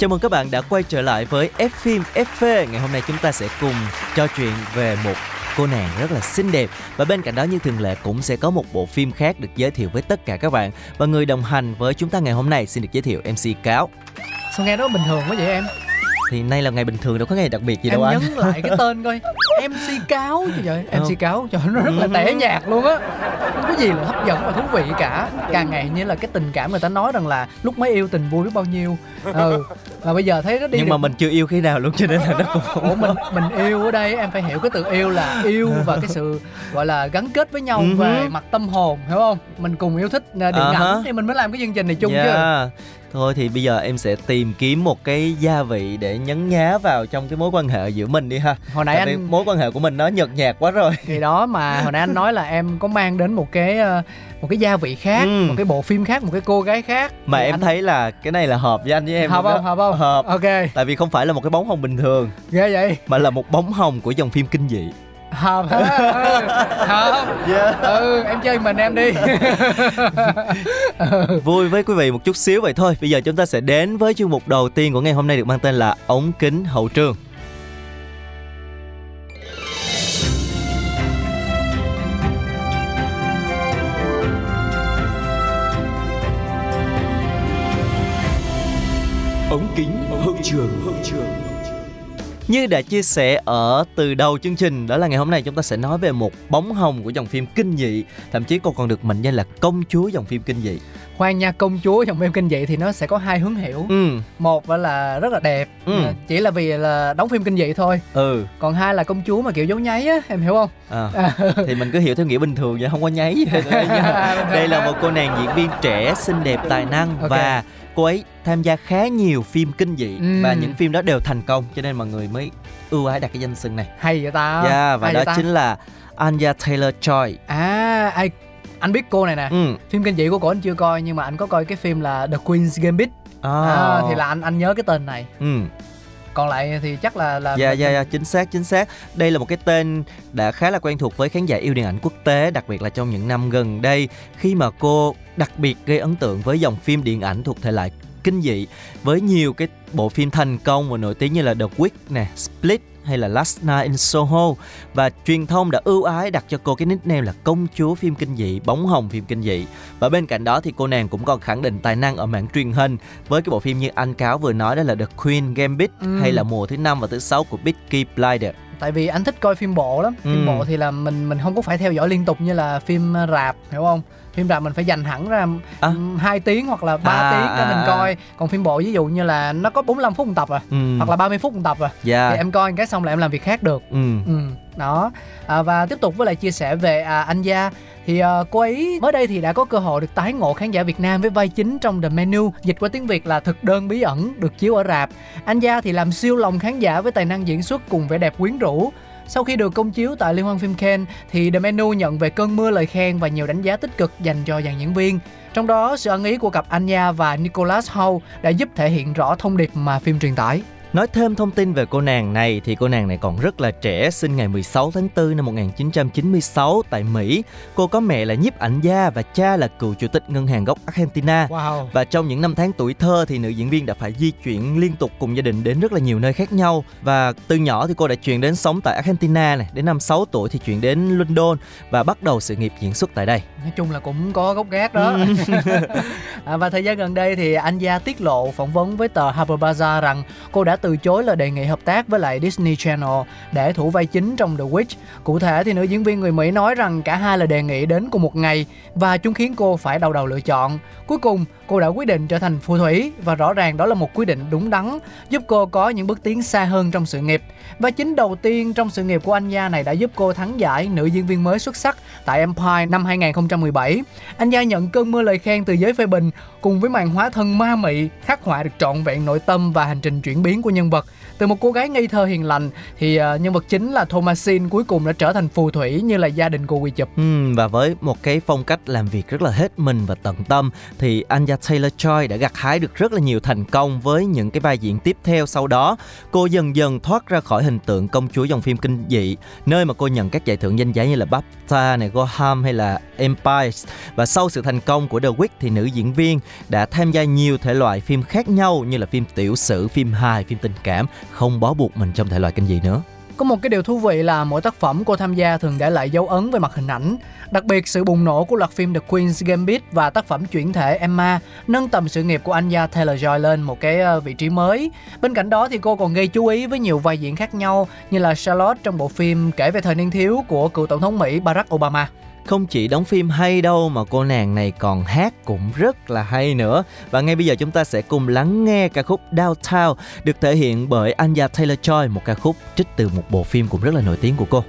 Chào mừng các bạn đã quay trở lại với F phim FV. Ngày hôm nay chúng ta sẽ cùng trò chuyện về một cô nàng rất là xinh đẹp và bên cạnh đó như thường lệ cũng sẽ có một bộ phim khác được giới thiệu với tất cả các bạn và người đồng hành với chúng ta ngày hôm nay xin được giới thiệu MC Cáo. sao nghe nó bình thường quá vậy em Thì nay là ngày bình thường đâu có ngày đặc biệt gì em đâu anh. nhấn lại cái tên coi mc cáo chứ vậy mc cáo cho nó rất là tẻ nhạt luôn á. Không có gì là hấp dẫn và thú vị cả. Càng ngày như là cái tình cảm người ta nói rằng là lúc mới yêu tình vui biết bao nhiêu. Ừ mà bây giờ thấy nó đi Nhưng được mà mình chưa yêu khi nào luôn cho nên là nó cũng không Ủa mình mình yêu ở đây em phải hiểu cái từ yêu là yêu và cái sự gọi là gắn kết với nhau Ừ về mặt tâm hồn hiểu không? Mình cùng yêu thích à, điện À ảnh hả. thì mình mới làm cái chương trình này chung chứ. Yeah. Thôi thì bây giờ em sẽ tìm kiếm một cái gia vị để nhấn nhá vào trong cái mối quan hệ giữa mình đi ha. hồi nãy Tại anh mối quan hệ của mình nó nhợt nhạt quá rồi. thì đó mà hồi nãy anh nói là em có mang đến một cái ờ, một cái gia vị khác Ừ. một cái bộ phim khác một cái cô gái khác Mà Thì em anh- thấy là cái này là hợp với anh với em hợp không đó. hợp không Hợp. ok Tại vì không phải là một cái bóng hồng bình thường ghê vậy mà là một bóng hồng của dòng phim kinh dị. Hợp hả ừ, hợp Yeah. ừ em chơi mình em đi Vui với quý vị một chút xíu vậy thôi. Bây giờ chúng ta sẽ đến với chuyên mục đầu tiên của ngày hôm nay được mang tên là ống kính hậu trường. ống kính hậu trường hậu trường Như đã chia sẻ ở từ đầu chương trình đó là ngày hôm nay chúng ta sẽ nói về một bóng hồng của dòng phim kinh dị, thậm chí cô còn được mệnh danh là công chúa dòng phim kinh dị. khoan nha công chúa trong phim kinh dị thì nó sẽ có hai hướng hiểu. Ừ, một là rất là đẹp Ừ. chỉ là vì là đóng phim kinh dị thôi. Ừ. còn hai là công chúa mà kiểu giấu nháy á em hiểu không? À, thì mình cứ hiểu theo nghĩa bình thường vậy không có nháy đây là một cô nàng diễn viên trẻ xinh đẹp tài năng Ok. và cô ấy tham gia khá nhiều phim kinh dị Ừm. và những phim đó đều thành công cho nên mọi người mới ưu ái đặt cái danh xưng này hay vậy ta yeah, và hay đó ta? chính là Anya Taylor Joy à ai anh biết cô này nè ừ. phim kinh dị của cổ anh chưa coi nhưng mà anh có coi cái phim là The Queen's Gambit à. à, thì là anh anh nhớ cái tên này ừ còn lại thì chắc là là Dạ dạ dạ chính xác chính xác. Đây là một cái tên đã khá là quen thuộc với khán giả yêu điện ảnh quốc tế, đặc biệt là trong những năm gần đây khi mà cô đặc biệt gây ấn tượng với dòng phim điện ảnh thuộc thể loại kinh dị với nhiều cái bộ phim thành công và nổi tiếng như là The Witch nè, Split hay là Last Night in Soho và truyền thông đã ưu ái đặt cho cô cái nickname là công chúa phim kinh dị, bóng hồng phim kinh dị. Và bên cạnh đó thì cô nàng cũng còn khẳng định tài năng ở mảng truyền hình với cái bộ phim như anh cáo vừa nói đó là The Queen Gambit Ừ. hay là mùa thứ năm và thứ sáu của Peaky Blinders. tại vì anh thích coi phim bộ lắm phim Ừ. bộ thì là mình mình không có phải theo dõi liên tục như là phim rạp hiểu không phim rạp mình phải dành hẳn ra À. ừm, hai tiếng hoặc là 3 À, tiếng để à, mình à. coi còn phim bộ ví dụ như là nó có 45 phút một tập à Ừ. hoặc là 30 phút một tập à dạ. thì em coi cái xong là em làm việc khác được Ừ. Ừ, đó à, và tiếp tục với lại chia sẻ về à, anh Gia thì à, cô ấy mới đây thì đã có cơ hội được tái ngộ khán giả Việt Nam với vai chính trong The Menu dịch qua tiếng Việt là thực đơn bí ẩn được chiếu ở rạp anh Gia thì làm siêu lòng khán giả với tài năng diễn xuất cùng vẻ đẹp quyến rũ sau khi được công chiếu tại liên hoan phim Cannes, thì The Menu nhận về cơn mưa lời khen và nhiều đánh giá tích cực dành cho dàn diễn viên. Trong đó, sự ăn ý của cặp Anya và Nicholas Hoult đã giúp thể hiện rõ thông điệp mà phim truyền tải. Nói thêm thông tin về cô nàng này thì cô nàng này còn rất là trẻ, sinh ngày 16 tháng 4 năm 1996 tại Mỹ. Cô có mẹ là nhiếp ảnh gia và cha là cựu chủ tịch ngân hàng gốc Argentina. wow Và trong những năm tháng tuổi thơ thì nữ diễn viên đã phải di chuyển liên tục cùng gia đình đến rất là nhiều nơi khác nhau. Và từ nhỏ thì cô đã chuyển đến sống tại Argentina này, đến năm 6 tuổi thì chuyển đến London và bắt đầu sự nghiệp diễn xuất tại đây. nói chung là cũng có gốc gác đó à, và thời gian gần đây thì anh gia tiết lộ phỏng vấn với tờ Harper Bazaar rằng cô đã từ chối lời đề nghị hợp tác với lại Disney Channel để thủ vai chính trong The Witch. Cụ thể thì nữ diễn viên người Mỹ nói rằng cả hai lời đề nghị đến cùng một ngày và chúng khiến cô phải đau đầu lựa chọn. Cuối cùng, cô đã quyết định trở thành phù thủy và rõ ràng đó là một quyết định đúng đắn, giúp cô có những bước tiến xa hơn trong sự nghiệp. Và chính đầu tiên trong sự nghiệp của anh Gia này đã giúp cô thắng giải nữ diễn viên mới xuất sắc tại Empire năm 2017. Anh Gia nhận cơn mưa lời khen từ giới phê bình cùng với màn hóa thân ma mị khắc họa được trọn vẹn nội tâm và hành trình chuyển biến của nhân vật. Từ một cô gái ngây thơ hiền lành thì uh, nhân vật chính là Thomasin cuối cùng đã trở thành phù thủy như là gia đình cô quy chụp. Ừ, và với một cái phong cách làm việc rất là hết mình và tận tâm thì anh gia Taylor Joy đã gặt hái được rất là nhiều thành công với những cái vai diễn tiếp theo sau đó. Cô dần dần thoát ra khỏi hình tượng công chúa dòng phim kinh dị, nơi mà cô nhận các giải thưởng danh giá như là BAFTA này, Gotham hay là Empire. Và sau sự thành công của The Witch thì nữ diễn viên đã tham gia nhiều thể loại phim khác nhau như là phim tiểu sử, phim hài, phim tình cảm, không bó buộc mình trong thể loại kinh dị nữa. Có một cái điều thú vị là mỗi tác phẩm cô tham gia thường để lại dấu ấn về mặt hình ảnh. Đặc biệt, sự bùng nổ của loạt phim The Queen's Gambit và tác phẩm chuyển thể Emma nâng tầm sự nghiệp của Anya Taylor-Joy lên một cái ờ, vị trí mới. Bên cạnh đó thì cô còn gây chú ý với nhiều vai diễn khác nhau như là Charlotte trong bộ phim kể về thời niên thiếu của cựu tổng thống Mỹ Barack Obama không chỉ đóng phim hay đâu mà cô nàng này còn hát cũng rất là hay nữa. Và ngay bây giờ chúng ta sẽ cùng lắng nghe ca khúc Downtown được thể hiện bởi Anya Taylor-Joy, một ca khúc trích từ một bộ phim cũng rất là nổi tiếng của cô.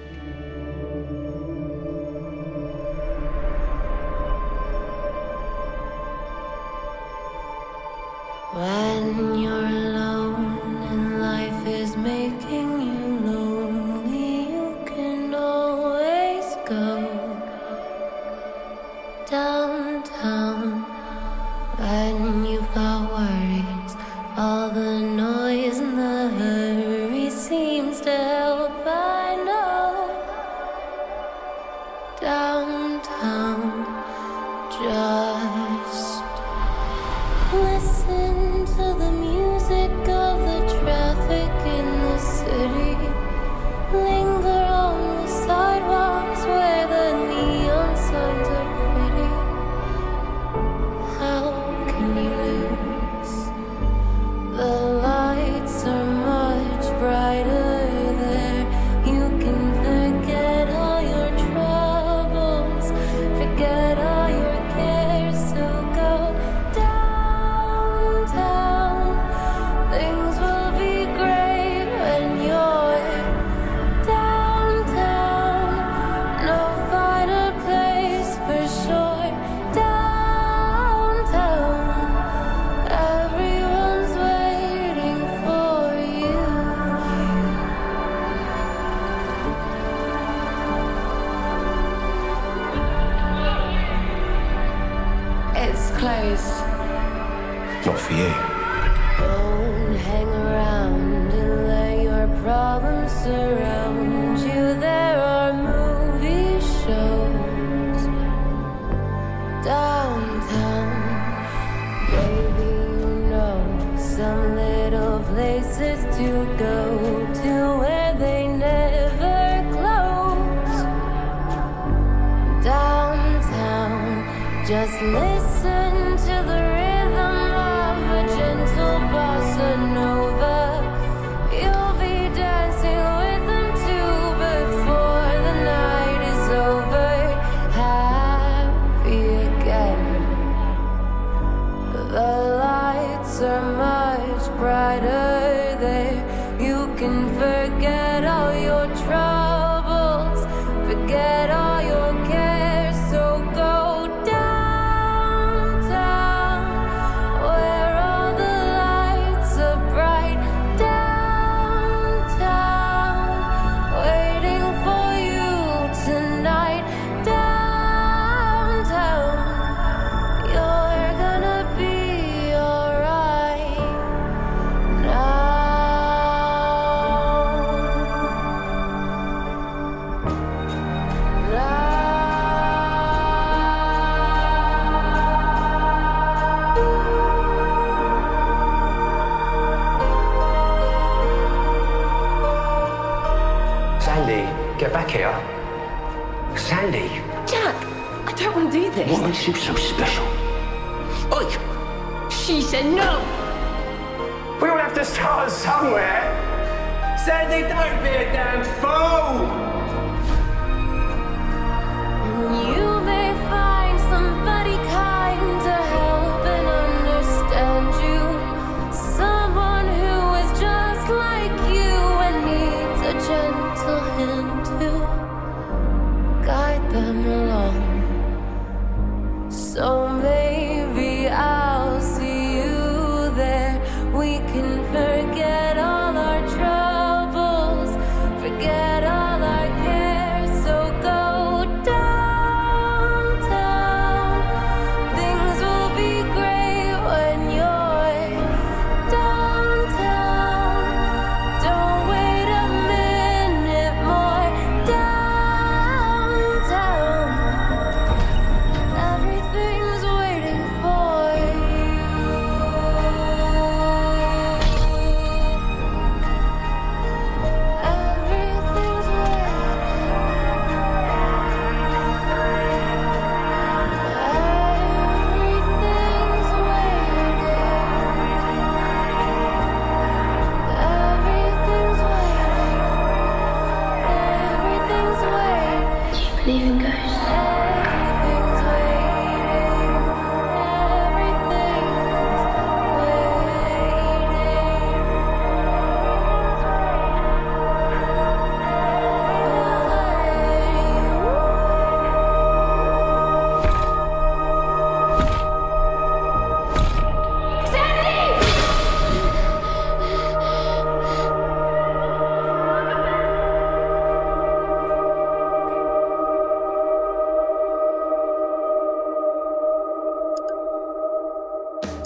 Listen.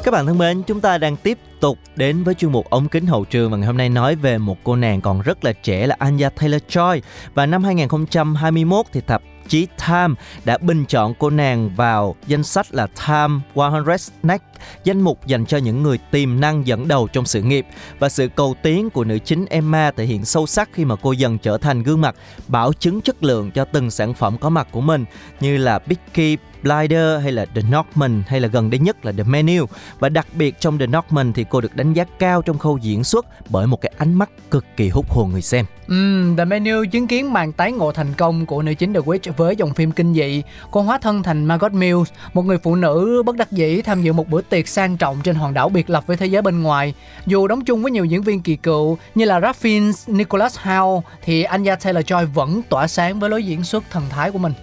Các bạn thân mến, chúng ta đang tiếp tục đến với chuyên mục ống kính hậu trường và ngày hôm nay nói về một cô nàng còn rất là trẻ là Anya Taylor-Joy và năm 2021 thì tạp chí Time đã bình chọn cô nàng vào danh sách là Time 100 Next, danh mục dành cho những người tiềm năng dẫn đầu trong sự nghiệp. Và sự cầu tiến của nữ chính Emma thể hiện sâu sắc khi mà cô dần trở thành gương mặt bảo chứng chất lượng cho từng sản phẩm có mặt của mình như là Bicky Blider hay là The Northman hay là gần đây nhất là The Menu và đặc biệt trong The Northman thì cô được đánh giá cao trong khâu diễn xuất bởi một cái ánh mắt cực kỳ hút hồn người xem. Um, The Menu chứng kiến màn tái ngộ thành công của nữ chính The Witch với dòng phim kinh dị. Cô hóa thân thành Margot Mills, một người phụ nữ bất đắc dĩ tham dự một bữa tiệc sang trọng trên hòn đảo biệt lập với thế giới bên ngoài. Dù đóng chung với nhiều diễn viên kỳ cựu như là Ralph Fiennes, Nicholas Hoult thì Anya Taylor-Joy vẫn tỏa sáng với lối diễn xuất thần thái của mình.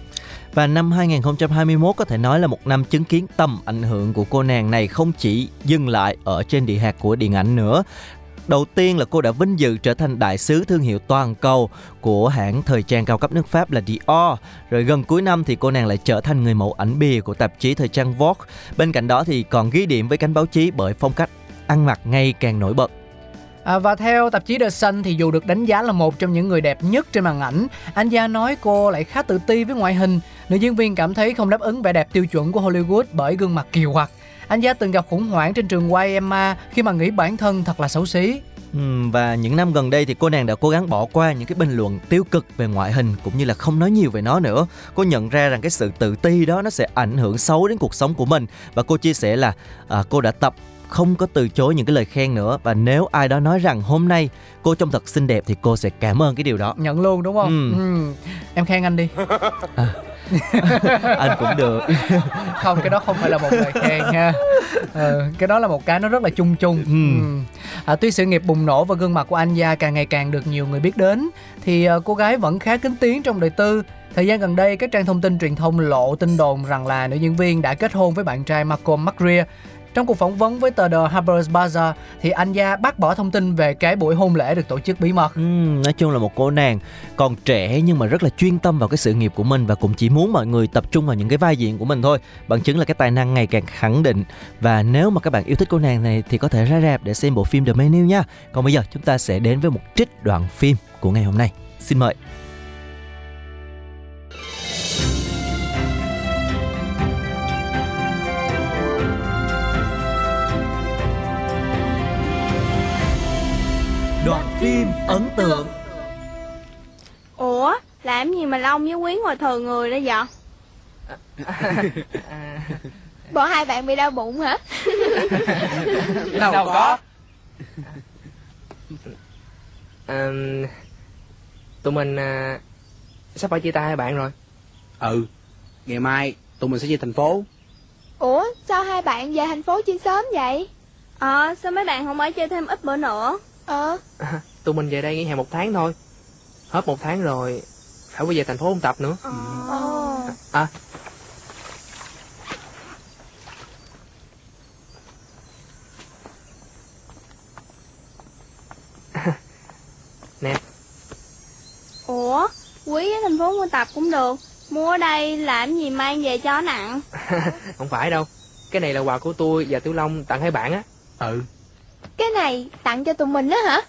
Và năm 2021 có thể nói là một năm chứng kiến tầm ảnh hưởng của cô nàng này không chỉ dừng lại ở trên địa hạt của điện ảnh nữa. Đầu tiên là cô đã vinh dự trở thành đại sứ thương hiệu toàn cầu của hãng thời trang cao cấp nước Pháp là Dior. Rồi gần cuối năm thì cô nàng lại trở thành người mẫu ảnh bìa của tạp chí thời trang Vogue. Bên cạnh đó thì còn ghi điểm với cánh báo chí bởi phong cách ăn mặc ngày càng nổi bật. À, và theo tạp chí The Sun thì dù được đánh giá là một trong những người đẹp nhất trên màn ảnh, Anh gia nói cô lại khá tự ti với ngoại hình. Nữ diễn viên cảm thấy không đáp ứng vẻ đẹp tiêu chuẩn của Hollywood bởi gương mặt kiều hoặc. gia từng gặp khủng hoảng trên trường quay Emma khi mà nghĩ bản thân thật là xấu xí. Và những năm gần đây thì cô nàng đã cố gắng bỏ qua những cái bình luận tiêu cực về ngoại hình cũng như là không nói nhiều về nó nữa. Cô nhận ra rằng cái sự tự ti đó nó sẽ ảnh hưởng xấu đến cuộc sống của mình và cô chia sẻ là à, cô đã tập không có từ chối những cái lời khen nữa và nếu ai đó nói rằng hôm nay cô trông thật xinh đẹp thì cô sẽ cảm ơn cái điều đó. Nhận luôn đúng không? Ừ. Ừ. Em khen anh đi. Anh cũng được. không cái đó không phải là một lời khen ha ừ, cái đó là một cái nó rất là chung chung Ừ. ừ. à, tuy sự nghiệp bùng nổ và gương mặt của Anya càng ngày càng được nhiều người biết đến thì à, cô gái vẫn khá kín tiếng trong đời tư Thời gian gần đây, các trang thông tin truyền thông lộ tin đồn rằng là nữ diễn viên đã kết hôn với bạn trai Malcolm McRae. Trong cuộc phỏng vấn với tờ The Harper's Bazaar, thì anh gia bác bỏ thông tin về cái buổi hôn lễ được tổ chức bí mật. Ừ, nói chung là một cô nàng còn trẻ nhưng mà rất là chuyên tâm vào cái sự nghiệp của mình và cũng chỉ muốn mọi người tập trung vào những cái vai diễn của mình thôi. Bằng chứng là cái tài năng ngày càng khẳng định. Và nếu mà các bạn yêu thích cô nàng này thì có thể ra rạp để xem bộ phim The Menu nha. Còn bây giờ chúng ta sẽ đến với một trích đoạn phim của ngày hôm nay. Xin mời. Phim ấn tượng Ủa, làm gì mà Long với Quý ngồi thờ người đó vậy? Bộ hai bạn bị đau bụng hả? Đâu có à, tụi mình à, sắp phải chia tay hai bạn rồi Ừ, ngày mai tụi mình sẽ về thành phố. Ủa sao hai bạn về thành phố chi sớm vậy Ờ sao mấy bạn không ở chơi thêm ít bữa nữa Ờ à, tụi mình về đây nghỉ hè một tháng thôi. Hết một tháng rồi phải quay về thành phố ôn tập nữa. À. Nè. Ủa quý ở thành phố mua tập cũng được. Mua ở đây làm gì mang về cho nặng? Không phải đâu. Cái này là quà của tôi và tiểu long tặng hai bạn á. Ừ, Cái này tặng cho tụi mình đó hả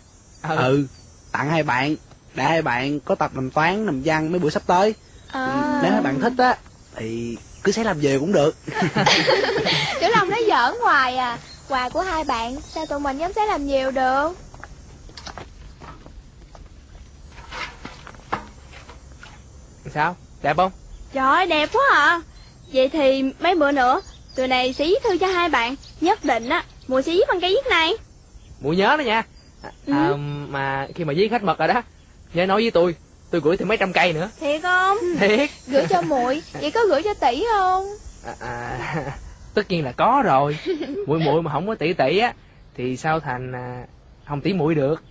ừ, tặng hai bạn, để hai bạn có tập làm toán, làm văn mấy buổi sắp tới. À. Nếu hai bạn thích á, thì cứ sẽ làm về cũng được. Tiểu Long nói giỡn hoài à. Quà của hai bạn Sao tụi mình dám xé làm nhiều được? Sao? Đẹp không? Trời ơi đẹp quá à. Vậy thì mấy bữa nữa Tụi này sẽ viết thư cho hai bạn. Nhất định á Mùa sẽ viết bằng cây viết này. Muội nhớ đó nha à, à, mà khi mà viết hết mật rồi đó nhớ nói với tôi tôi gửi thêm mấy trăm cây nữa. Thiệt không? Thiệt. Gửi cho muội Vậy có gửi cho tỷ không? À, à, tất nhiên là có rồi. Muội muội mà không có tỷ tỷ á thì sao thành à, không tỷ muội được?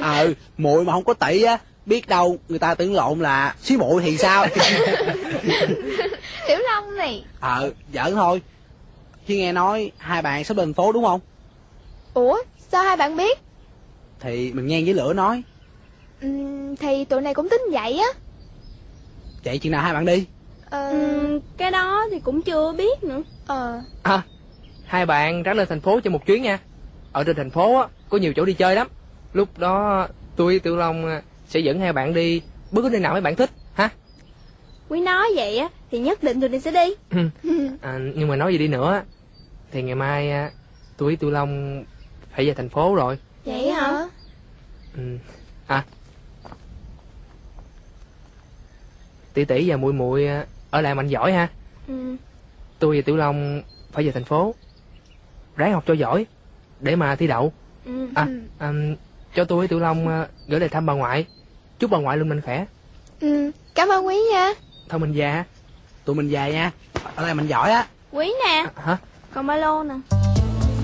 Ờ, muội mà không có tỷ á, biết đâu người ta tưởng lộn là xí muội thì sao? Tiểu Long này. Ờ, giỡn thôi. Chứ nghe nói hai bạn sắp lên phố đúng không? Ủa sao hai bạn biết Thì mình nghe với lửa nói. Ừm, Thì tụi này cũng tính vậy á. Vậy chừng nào hai bạn đi? ờ... Cái đó thì cũng chưa biết nữa. Ờ. À, hai bạn ráng lên thành phố cho một chuyến nha. Ở trên thành phố á có nhiều chỗ đi chơi lắm. Lúc đó tôi với tiểu long sẽ dẫn hai bạn đi. Bất cứ nơi nào mấy bạn thích ha? Quý nói vậy á Thì nhất định tụi này sẽ đi. À, nhưng mà nói gì đi nữa thì ngày mai tôi với tiểu long phải về thành phố rồi Vậy hả? Ừ. à. Tỷ tỷ và muội muội à, ở lại mạnh giỏi ha. Ừ. Tôi và tiểu long phải về thành phố. Ráng học cho giỏi để mà thi đậu. Ừ. à, à cho tôi với tiểu long à, gửi lời thăm bà ngoại. Chúc bà ngoại luôn mạnh khỏe. Ừ. Cảm ơn quý nha. Thôi mình già Tụi mình về nha. Ở đây mình giỏi á. Quý nè. Hả? Còn ba lô nè.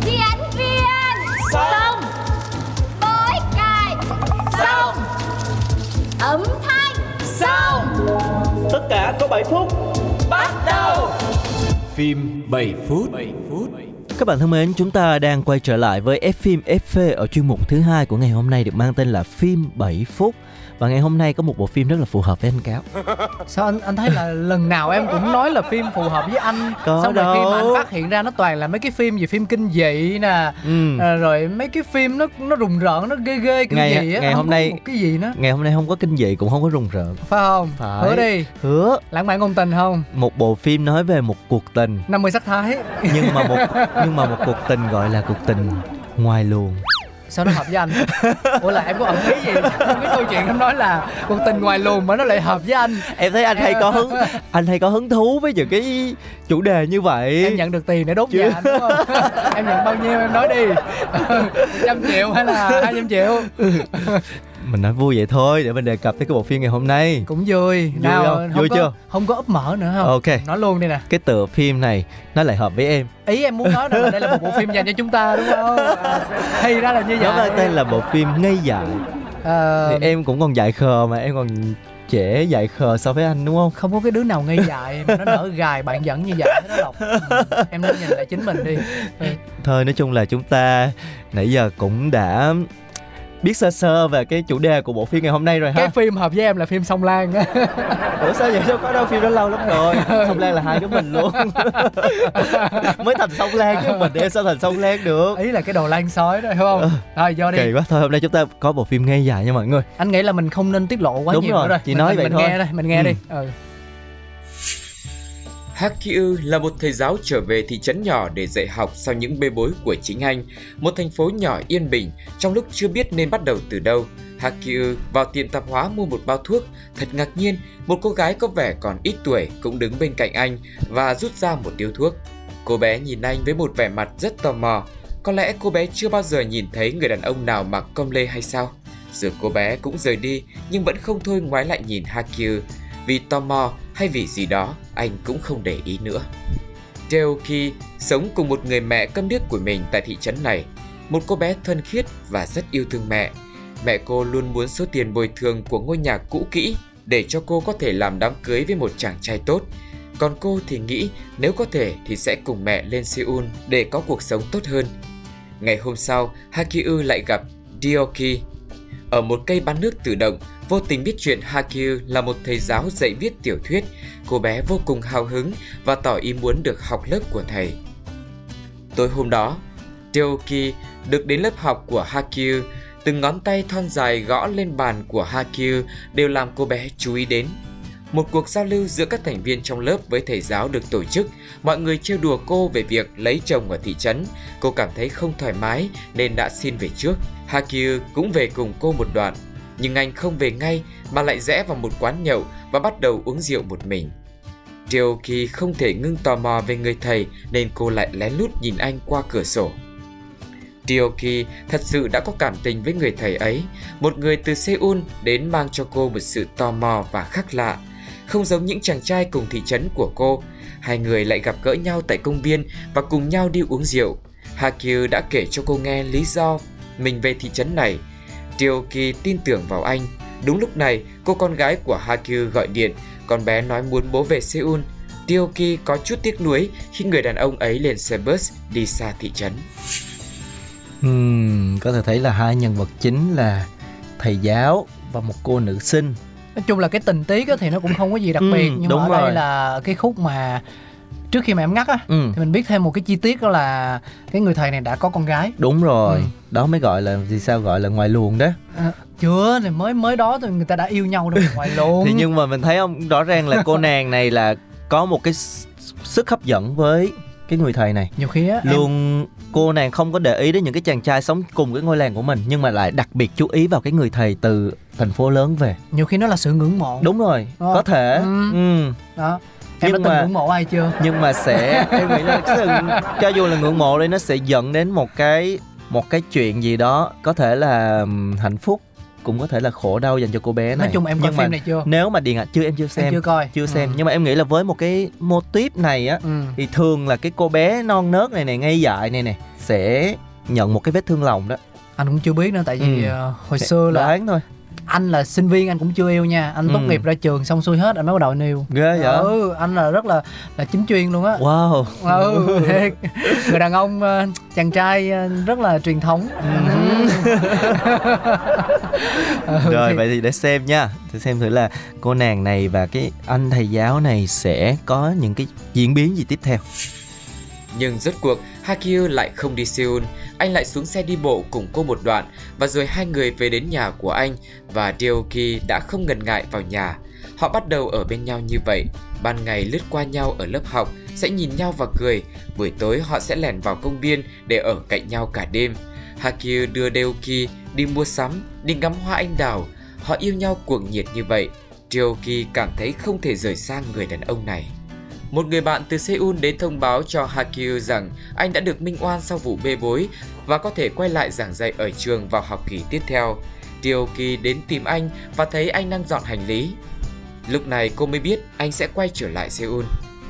Đi ánh Có 7 phút. Bắt đầu. Phim 7 phút. 7 phút Các bạn thân mến, chúng ta đang quay trở lại với F phim FV ở chuyên mục thứ hai của ngày hôm nay được mang tên là phim 7 phút. Và ngày hôm nay có một bộ phim rất là phù hợp với anh Cáo. sao anh anh thấy là lần nào em cũng nói là phim phù hợp với anh Có xong rồi khi mà anh đâu. phát hiện ra nó toàn là mấy cái phim gì phim kinh dị nè Ừ. à, rồi mấy cái phim nó nó rùng rợn nó ghê ghê kiểu Ngày- gì á ngày hôm nay- một cái gì nữa Ngày hôm nay không có kinh dị cũng không có rùng rợn. phải không Phải. hứa đi Hứa lãng mạn ngôn tình không một bộ phim nói về một cuộc tình 50 sắc thái nhưng mà một nhưng mà một cuộc tình gọi là cuộc tình ngoài luồng. Sao nó hợp với anh? Ủa là em có ẩn ý gì? Trong cái câu chuyện em nói là cuộc tình ngoài luồng mà nó lại hợp với anh. Em thấy anh hay có hứng anh hay có hứng thú với những cái chủ đề như vậy. em nhận được tiền để đốt Chứ- nhà anh đúng không? Em nhận bao nhiêu em nói đi. Trăm triệu hay là hai trăm triệu Mình nói vui vậy thôi để mình đề cập tới cái bộ phim ngày hôm nay. cũng vui Vui không? không Vui có, chưa? không có ấp mở nữa không Ok. nói luôn đi nè Cái tựa phim này nó lại hợp với em. ý em muốn nói là đây là một bộ phim dành cho chúng ta đúng không à, thì ra là như Nó vậy mang tên là bộ phim ngây dại. Ờ, Thì em cũng còn dại khờ mà em còn trẻ dại khờ so với anh đúng không? không có cái đứa nào ngây dại mà nó nở gài bạn dẫn như vậy đó lộc ừ. em nên nhìn lại chính mình đi ừ. Thôi nói chung là chúng ta nãy giờ cũng đã biết sơ sơ về cái chủ đề của bộ phim ngày hôm nay rồi cái ha. phim hợp với em là phim sông lan Ủa sao vậy? Đâu có đâu phim đó lâu lắm rồi. Sông Lan là hai đứa mình luôn. Mới thành Sông Lan chứ mình em sao thành Sông Lan được. ý là cái đồ lan sói đó hiểu không rồi do đi Kỳ quá. Thôi hôm nay chúng ta có bộ phim ngây dại nha mọi người. anh nghĩ là mình không nên tiết lộ quá Đúng nhiều rồi, nữa rồi chỉ mình, nói mình, vậy mình thôi. nghe đây mình nghe Ừ. đi ừ. Hakyu là một thầy giáo trở về thị trấn nhỏ để dạy học sau những bê bối của chính anh, một thành phố nhỏ yên bình trong lúc chưa biết nên bắt đầu từ đâu. Hakyu vào tiệm tạp hóa mua một bao thuốc, thật ngạc nhiên, một cô gái có vẻ còn ít tuổi cũng đứng bên cạnh anh và rút ra một điếu thuốc. Cô bé nhìn anh với một vẻ mặt rất tò mò. Có lẽ cô bé chưa bao giờ nhìn thấy người đàn ông nào mặc công lê hay sao? Rồi cô bé cũng rời đi nhưng vẫn không thôi ngoái lại nhìn Hakyu. Vì tò mò hay vì gì đó, anh cũng không để ý nữa. Deoki sống cùng một người mẹ câm điếc của mình tại thị trấn này. Một cô bé thân khiết và rất yêu thương mẹ. Mẹ cô luôn muốn số tiền bồi thường của ngôi nhà cũ kỹ để cho cô có thể làm đám cưới với một chàng trai tốt. Còn cô thì nghĩ nếu có thể thì sẽ cùng mẹ lên Seoul để có cuộc sống tốt hơn. Ngày hôm sau, Hakiu lại gặp Dioki Ở một cây bán nước tự động, vô tình biết chuyện Hakyu là một thầy giáo dạy viết tiểu thuyết. Cô bé vô cùng hào hứng và tỏ ý muốn được học lớp của thầy. Tối hôm đó, Teoki được đến lớp học của Hakyu. Từng ngón tay thon dài gõ lên bàn của Hakyu đều làm cô bé chú ý đến. Một cuộc giao lưu giữa các thành viên trong lớp với thầy giáo được tổ chức. Mọi người trêu đùa cô về việc lấy chồng ở thị trấn. Cô cảm thấy không thoải mái nên đã xin về trước. Hakyu cũng về cùng cô một đoạn. Nhưng anh không về ngay mà lại rẽ vào một quán nhậu và bắt đầu uống rượu một mình. Ryoki không thể ngưng tò mò về người thầy nên cô lại lén lút nhìn anh qua cửa sổ. Ryoki thật sự đã có cảm tình với người thầy ấy, một người từ Seoul đến mang cho cô một sự tò mò và khác lạ. Không giống những chàng trai cùng thị trấn của cô, hai người lại gặp gỡ nhau tại công viên và cùng nhau đi uống rượu. Hakyu đã kể cho cô nghe lý do mình về thị trấn này. Ryoki tin tưởng vào anh. Đúng lúc này, cô con gái của Hakyu gọi điện, con bé nói muốn bố về Seoul. Ryoki có chút tiếc nuối khi người đàn ông ấy lên xe bus đi xa thị trấn. Ừm, có thể thấy là hai nhân vật chính là thầy giáo và một cô nữ sinh. nói chung là cái tình tiết thì nó cũng không có gì đặc Ừ, biệt nhưng đúng mà ở đây rồi. là cái khúc mà trước khi mà em ngắt á Ừ. thì mình biết thêm một cái chi tiết đó là cái người thầy này đã có con gái Đúng rồi, Ừ. đó mới gọi là gì sao gọi là ngoài luồng đó. à, chưa thì mới mới đó thì người ta đã yêu nhau rồi ngoài luôn Thì nhưng mà mình thấy không, rõ ràng là cô nàng này là có một cái sức hấp dẫn với cái người thầy này. nhiều khi á em- Luôn cô nàng không có để ý đến những cái chàng trai sống cùng cái ngôi làng của mình nhưng mà lại đặc biệt chú ý vào cái người thầy từ thành phố lớn về. nhiều khi nó là sự ngưỡng mộ Đúng rồi, Ờ. có thể. Ừ. Ừ. đó em Nhưng đã từng mà- ngưỡng mộ ai chưa? nhưng mà sẽ em nghĩ là cái sự, cho dù là ngưỡng mộ đi nó sẽ dẫn đến một cái một cái chuyện gì đó có thể là hạnh phúc cũng có thể là khổ đau dành cho cô bé này. nói chung em coi nhưng mà phim này chưa? nếu mà điện ảnh chưa em chưa xem em chưa coi. chưa xem. Ừ. nhưng mà em nghĩ là với một cái mô típ này á ừ. thì thường là cái cô bé non nớt này này ngây dại này này sẽ nhận một cái vết thương lòng đó. Anh cũng chưa biết nữa tại vì Ừ. ờ, hồi xưa là đoán thôi anh là sinh viên anh cũng chưa yêu nha. Anh tốt Ừ. nghiệp ra trường xong xuôi hết anh mới bắt đầu anh yêu. Ghê vậy? Ừ anh là rất là là chính chuyên luôn á. Wow. Ừ thiệt. người đàn ông ờ, chàng trai ờ, rất là truyền thống. Ừ, rồi thì- vậy thì để xem nha. Để xem thử là cô nàng này và cái anh thầy giáo này sẽ có những cái diễn biến gì tiếp theo. Nhưng rốt cuộc, Hakyu lại không đi Seoul, anh lại xuống xe đi bộ cùng cô một đoạn và rồi hai người về đến nhà của anh và Deoki đã không ngần ngại vào nhà. Họ bắt đầu ở bên nhau như vậy, ban ngày lướt qua nhau ở lớp học, sẽ nhìn nhau và cười, buổi tối họ sẽ lẻn vào công viên để ở cạnh nhau cả đêm. Hakyu đưa Deoki đi mua sắm, đi ngắm hoa anh đào, họ yêu nhau cuồng nhiệt như vậy. Deoki cảm thấy không thể rời xa người đàn ông này. Một người bạn từ Seoul đến thông báo cho Hakyu rằng anh đã được minh oan sau vụ bê bối và có thể quay lại giảng dạy ở trường vào học kỳ tiếp theo. Tioki đến tìm anh và thấy anh đang dọn hành lý. Lúc này cô mới biết anh sẽ quay trở lại Seoul.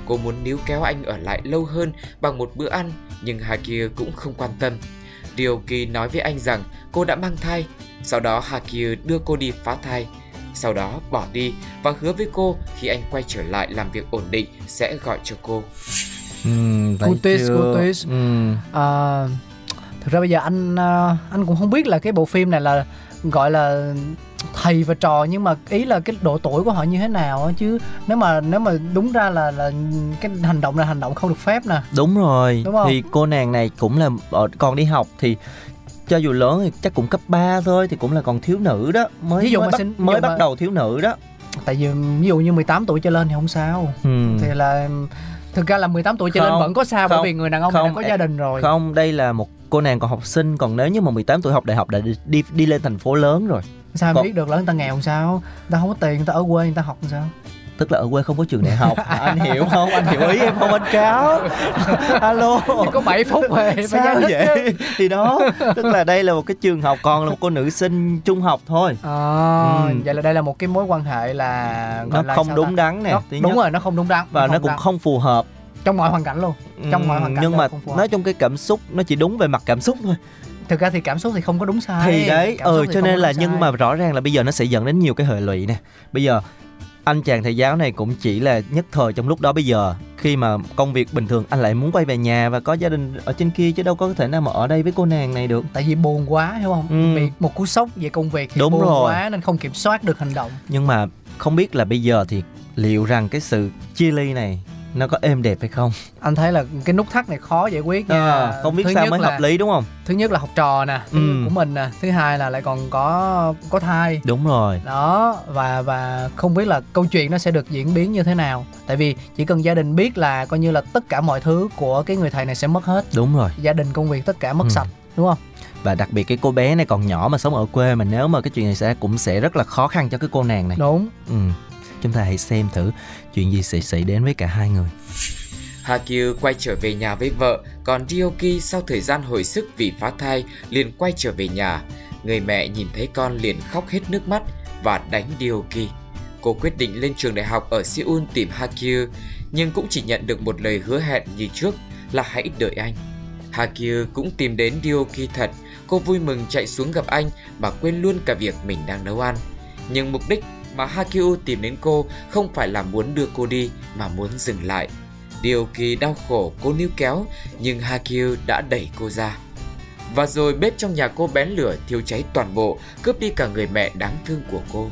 Cô muốn níu kéo anh ở lại lâu hơn bằng một bữa ăn, nhưng Hakyu cũng không quan tâm. Ryoki nói với anh rằng cô đã mang thai. Sau đó Hakyu đưa cô đi phá thai. Sau đó bỏ đi và hứa với cô khi anh quay trở lại làm việc ổn định sẽ gọi cho cô. Chưa? cú twist. Ừm, À, thực ra bây giờ anh à, anh cũng không biết là cái bộ phim này là gọi là thầy và trò nhưng mà ý là cái độ tuổi của họ như thế nào á chứ nếu mà nếu mà đúng ra là là cái hành động là hành động không được phép nè đúng rồi Đúng không? thì cô nàng này cũng là ở- còn đi học thì cho dù lớn thì chắc cũng cấp 3 thôi thì cũng là còn thiếu nữ đó mới Ví dụ mới mà bắt, ví mới bắt mà- đầu thiếu nữ đó. Tại vì ví dụ như 18 tuổi trở lên thì không sao. Ừm. thì là thực ra là 18 tuổi trở lên Không, vẫn có sao bởi không, vì người đàn ông này đã không, có gia đình rồi. không đây là một cô nàng còn học sinh còn nếu như mà 18 tuổi học đại học đã đi đi, đi lên thành phố lớn rồi. Sao còn- biết được là người ta nghèo làm sao? Người ta không có tiền người ta ở quê người ta học làm sao tức là ở quê không có trường đại học. Anh hiểu không? Anh hiểu ý em không? Anh cáo. Alo. Chỉ có 7 phút rồi sao vậy? thì đó tức là đây là một cái trường học còn là một cô nữ sinh trung học thôi. Ờ, Ừ. vậy là đây là một cái mối quan hệ là nó là không đúng ta? đắn nè Nó- đúng nhất. rồi nó không đúng đắn và nó không cũng đắn. không phù hợp. Trong mọi hoàn cảnh luôn trong mọi hoàn cảnh nhưng mà nói chung cái cảm xúc nó chỉ đúng về mặt cảm xúc thôi. Thực ra thì cảm xúc thì không có đúng sai. Thì đấy Cảm ừ cho nên là đúng nhưng sai. mà rõ ràng là bây giờ nó sẽ dẫn đến nhiều cái hệ lụy nè. Bây giờ anh chàng thầy giáo này cũng chỉ là nhất thời trong lúc đó bây giờ khi mà công việc bình thường anh lại muốn quay về nhà và có gia đình ở trên kia chứ đâu có thể nào mà ở đây với cô nàng này được tại vì buồn quá hiểu không Ừ. bị một cú sốc về công việc thì Đúng buồn rồi. quá nên không kiểm soát được hành động nhưng mà không biết là bây giờ thì liệu rằng cái sự chia ly này nó có êm đẹp hay không? Anh thấy là cái nút thắt này khó giải quyết nha. À, không biết Thứ sao mới là- hợp lý đúng không? thứ nhất là học trò nè Ừ. của mình nè thứ hai là lại còn có có thai. Đúng rồi. Đó và và không biết là câu chuyện nó sẽ được diễn biến như thế nào. Tại vì chỉ cần gia đình biết là coi như là tất cả mọi thứ của cái người thầy này sẽ mất hết. Đúng rồi. Gia đình công việc tất cả mất Ừ. sạch đúng không? Và đặc biệt cái cô bé này còn nhỏ mà sống ở quê mà nếu mà cái chuyện này xảy ra cũng sẽ rất là khó khăn cho cái cô nàng này. Đúng. Ừ chúng ta hãy xem thử chuyện gì sẽ xảy đến với cả hai người Hakyu quay trở về nhà với vợ, còn Ryoki sau thời gian hồi sức vì phá thai liền quay trở về nhà. Người mẹ nhìn thấy con liền khóc hết nước mắt và đánh Ryoki. Cô quyết định lên trường đại học ở Seoul tìm Hakyu, nhưng cũng chỉ nhận được một lời hứa hẹn như trước là hãy đợi anh. Hakyu cũng tìm đến Ryoki thật, cô vui mừng chạy xuống gặp anh mà quên luôn cả việc mình đang nấu ăn. Nhưng mục đích mà Hakyu tìm đến cô không phải là muốn đưa cô đi mà muốn dừng lại. Ryoki đau khổ cô níu kéo nhưng Hakyu đã đẩy cô ra. Và rồi bếp trong nhà cô bén lửa thiêu cháy toàn bộ, cướp đi cả người mẹ đáng thương của cô.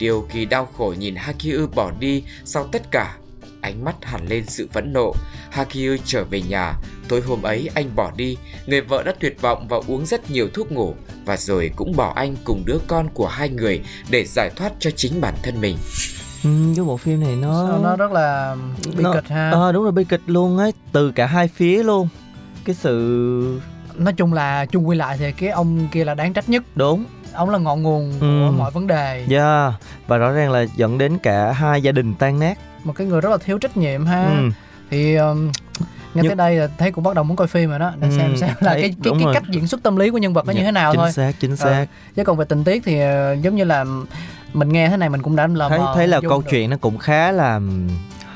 Ryoki đau khổ nhìn Hakiu bỏ đi sau tất cả. Ánh mắt hẳn lên sự phẫn nộ. Hakyu trở về nhà. Tối hôm ấy anh bỏ đi. Người vợ đã tuyệt vọng và uống rất nhiều thuốc ngủ. Và rồi cũng bỏ anh cùng đứa con của hai người để giải thoát cho chính bản thân mình. ừ, cái bộ phim này nó Sao nó rất là bi nó- kịch ha ờ đúng rồi bi kịch luôn ấy từ cả hai phía luôn cái sự nói chung là chung quy lại thì cái ông kia là đáng trách nhất đúng ông là ngọn nguồn của Ừ. mọi vấn đề yeah. và rõ ràng là dẫn đến cả hai gia đình tan nát một cái người rất là thiếu trách nhiệm ha ừ. thì um, nghe Nhưng- tới đây là thấy cũng bắt đầu muốn coi phim rồi đó để Ừ, xem xem là cái cái, đúng cái rồi. cách diễn xuất tâm lý của nhân vật nó như Dạ, thế nào chính thôi xác chính xác chứ còn về tình tiết thì ờ, giống như là mình nghe thế này mình cũng đã lờ thấy thấy là câu được. chuyện nó cũng khá là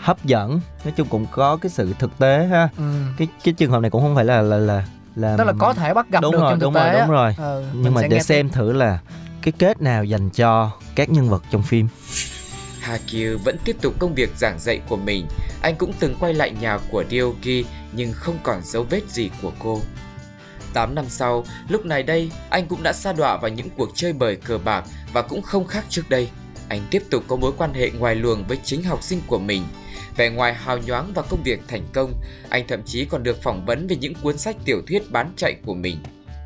hấp dẫn nói chung cũng có cái sự thực tế ha ừ. cái cái trường hợp này cũng không phải là là là là tức là có thể bắt gặp đúng được rồi trong thực đúng tế rồi á. đúng rồi Ừ, nhưng mà để xem thử là cái kết nào dành cho các nhân vật trong phim Hakyu vẫn tiếp tục công việc giảng dạy của mình. Anh cũng từng quay lại nhà của Ryogi nhưng không còn dấu vết gì của cô. 8 năm sau, lúc này đây, anh cũng đã sa đọa vào những cuộc chơi bời cờ bạc và cũng không khác trước đây. Anh tiếp tục có mối quan hệ ngoài luồng với chính học sinh của mình. Vẻ ngoài hào nhoáng và công việc thành công, anh thậm chí còn được phỏng vấn về những cuốn sách tiểu thuyết bán chạy của mình.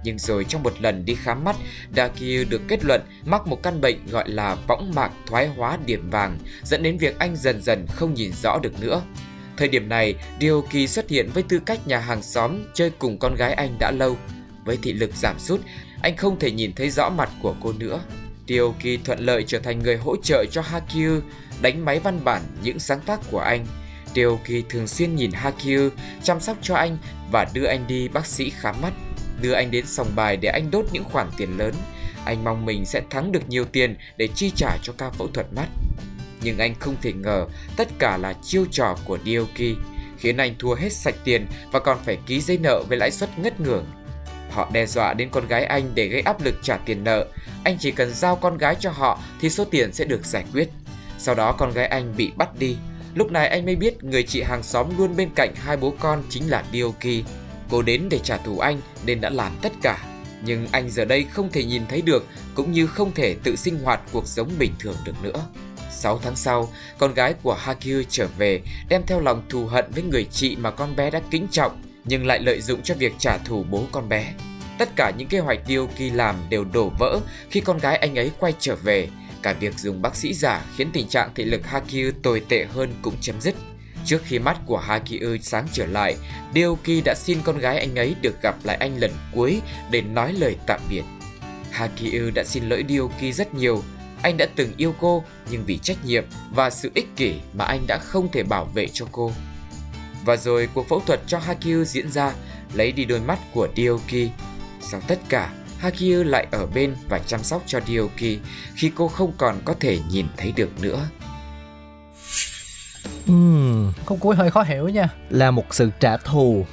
Nhưng rồi trong một lần đi khám mắt, Dakir được kết luận mắc một căn bệnh gọi là võng mạc thoái hóa điểm vàng, dẫn đến việc anh dần dần không nhìn rõ được nữa. Thời điểm này, Ryoki xuất hiện với tư cách nhà hàng xóm chơi cùng con gái anh đã lâu. Với thị lực giảm sút, anh không thể nhìn thấy rõ mặt của cô nữa. Ryoki thuận lợi trở thành người hỗ trợ cho Hakyu, đánh máy văn bản những sáng tác của anh. Ryoki thường xuyên nhìn Hakyu, chăm sóc cho anh và đưa anh đi bác sĩ khám mắt đưa anh đến sòng bài để anh đốt những khoản tiền lớn. Anh mong mình sẽ thắng được nhiều tiền để chi trả cho ca phẫu thuật mắt. Nhưng anh không thể ngờ tất cả là chiêu trò của Dioki, khiến anh thua hết sạch tiền và còn phải ký giấy nợ với lãi suất ngất ngưởng. Họ đe dọa đến con gái anh để gây áp lực trả tiền nợ. Anh chỉ cần giao con gái cho họ thì số tiền sẽ được giải quyết. Sau đó con gái anh bị bắt đi. Lúc này anh mới biết người chị hàng xóm luôn bên cạnh hai bố con chính là Ryoki. Cô đến để trả thù anh nên đã làm tất cả. Nhưng anh giờ đây không thể nhìn thấy được cũng như không thể tự sinh hoạt cuộc sống bình thường được nữa. 6 tháng sau, con gái của Hakyu trở về đem theo lòng thù hận với người chị mà con bé đã kính trọng nhưng lại lợi dụng cho việc trả thù bố con bé. Tất cả những kế hoạch tiêu kỳ làm đều đổ vỡ khi con gái anh ấy quay trở về. Cả việc dùng bác sĩ giả khiến tình trạng thị lực Hakyu tồi tệ hơn cũng chấm dứt. Trước khi mắt của Hakyu sáng trở lại, Deoki đã xin con gái anh ấy được gặp lại anh lần cuối để nói lời tạm biệt. Hakyu đã xin lỗi Deoki rất nhiều. anh đã từng yêu cô nhưng vì trách nhiệm và sự ích kỷ mà anh đã không thể bảo vệ cho cô. Và rồi cuộc phẫu thuật cho Hakyu diễn ra, lấy đi đôi mắt của Dioki. Sau tất cả, Hakyu lại ở bên và chăm sóc cho Dioki khi cô không còn có thể nhìn thấy được nữa. Ừm, Khúc cuối hơi khó hiểu nha. là một sự trả thù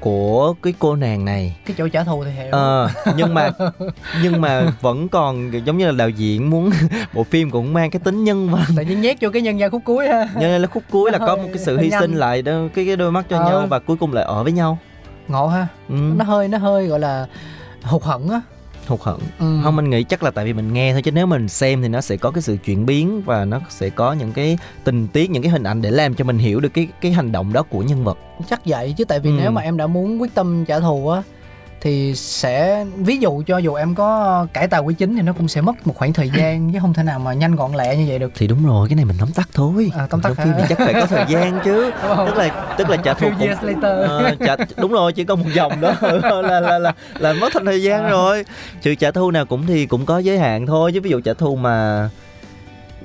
của cái cô nàng này Cái chỗ trả thù thì hiểu. Ờ, nhưng mà nhưng mà vẫn còn giống như là đạo diễn muốn bộ phim cũng mang cái tính nhân văn Tự nhiên nhét vô cái nhân gian khúc cuối ha. cho nên là khúc cuối là có một cái sự hy sinh lại đó cái cái đôi mắt cho Ờ. nhau và cuối cùng lại ở với nhau Ngộ ha. ừ, Nó hơi nó hơi gọi là hụt hẫng á. Hụt hẫng Ừ. không mình nghĩ chắc là tại vì mình nghe thôi chứ nếu mình xem thì nó sẽ có cái sự chuyển biến và nó sẽ có những cái tình tiết những cái hình ảnh để làm cho mình hiểu được cái cái hành động đó của nhân vật chắc vậy chứ tại vì Ừ. nếu mà em đã muốn quyết tâm trả thù á thì sẽ ví dụ cho dù em có cải tà quy chính thì nó cũng sẽ mất một khoảng thời gian chứ không thể nào mà nhanh gọn lẹ như vậy được. Thì đúng rồi cái này mình tóm tắt thôi. À, tóm tắt phim thì chắc phải có thời gian chứ. Tức là tức là trả thù cũng. Ờ, trả, đúng rồi chỉ có một vòng đó. Là là là là mất thành thời gian À. rồi. Sự trả thù nào cũng thì cũng có giới hạn thôi chứ ví dụ trả thù mà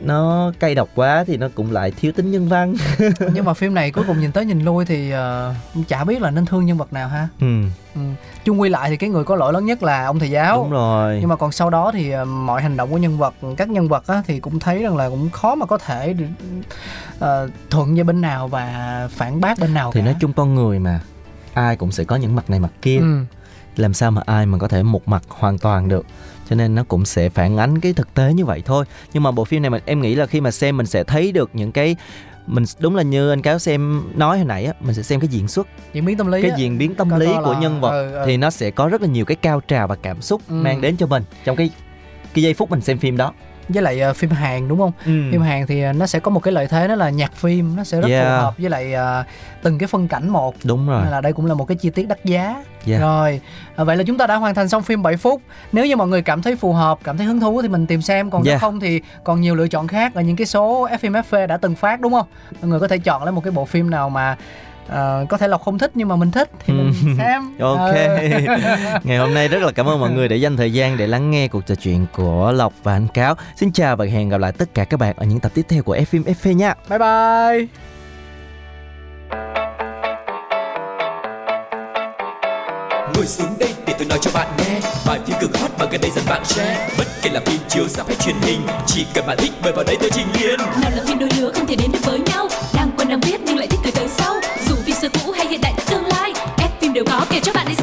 nó cay độc quá thì nó cũng lại thiếu tính nhân văn. Nhưng mà phim này cuối cùng nhìn tới nhìn lui thì ờ, chả biết là nên thương nhân vật nào ha. Ừ. Ừ. chung quy lại thì cái người có lỗi lớn nhất là ông thầy giáo. Đúng rồi. Nhưng mà còn sau đó thì ờ, mọi hành động của nhân vật các nhân vật á, thì cũng thấy rằng là cũng khó mà có thể ờ, thuận với bên nào và phản bác bên nào thì cả. nói chung con người mà ai cũng sẽ có những mặt này mặt kia. Ừ. làm sao mà ai mà có thể một mặt hoàn toàn được cho nên nó cũng sẽ phản ánh cái thực tế như vậy thôi nhưng mà bộ phim này mình em nghĩ là khi mà xem mình sẽ thấy được những cái mình đúng là như anh cáo xem nói hồi nãy á mình sẽ xem cái diễn xuất diễn biến tâm lý cái á. diễn biến tâm lý của là- nhân vật ừ, ừ. thì nó sẽ có rất là nhiều cái cao trào và cảm xúc Ừ. mang đến cho mình trong cái cái giây phút mình xem phim đó với lại ờ, phim Hàn đúng không? Phim Hàn thì ờ, nó sẽ có một cái lợi thế đó là nhạc phim nó sẽ rất Yeah. phù hợp với lại ờ, từng cái phân cảnh một. đúng rồi Nên là đây cũng là một cái chi tiết đắt giá. Yeah. Rồi, à, vậy là chúng ta đã hoàn thành xong phim 7 phút. Nếu như mọi người cảm thấy phù hợp, cảm thấy hứng thú thì mình tìm xem, còn nếu Yeah. không thì còn nhiều lựa chọn khác ở những cái số FM FV đã từng phát đúng không? Mọi người có thể chọn lấy một cái bộ phim nào mà ờ, có thể là không thích nhưng mà mình thích thì mình xem. Ok. Ờ. Ngày hôm nay rất là cảm ơn mọi người đã dành thời gian để lắng nghe cuộc trò chuyện của Lộc và anh Cáo. Xin chào và hẹn gặp lại tất cả các bạn ở những tập tiếp theo của F FV nha. Bye bye. Ngồi xuống đây để tôi nói cho bạn nghe Vài phim cực hot mà gần đây dần bạn share Bất kể là phim chiếu rạp hay truyền hình Chỉ cần bạn thích mời vào đây tôi trình liền nào là phim đôi lứa không thể đến được với nhau đều có. Kể cho bạn đi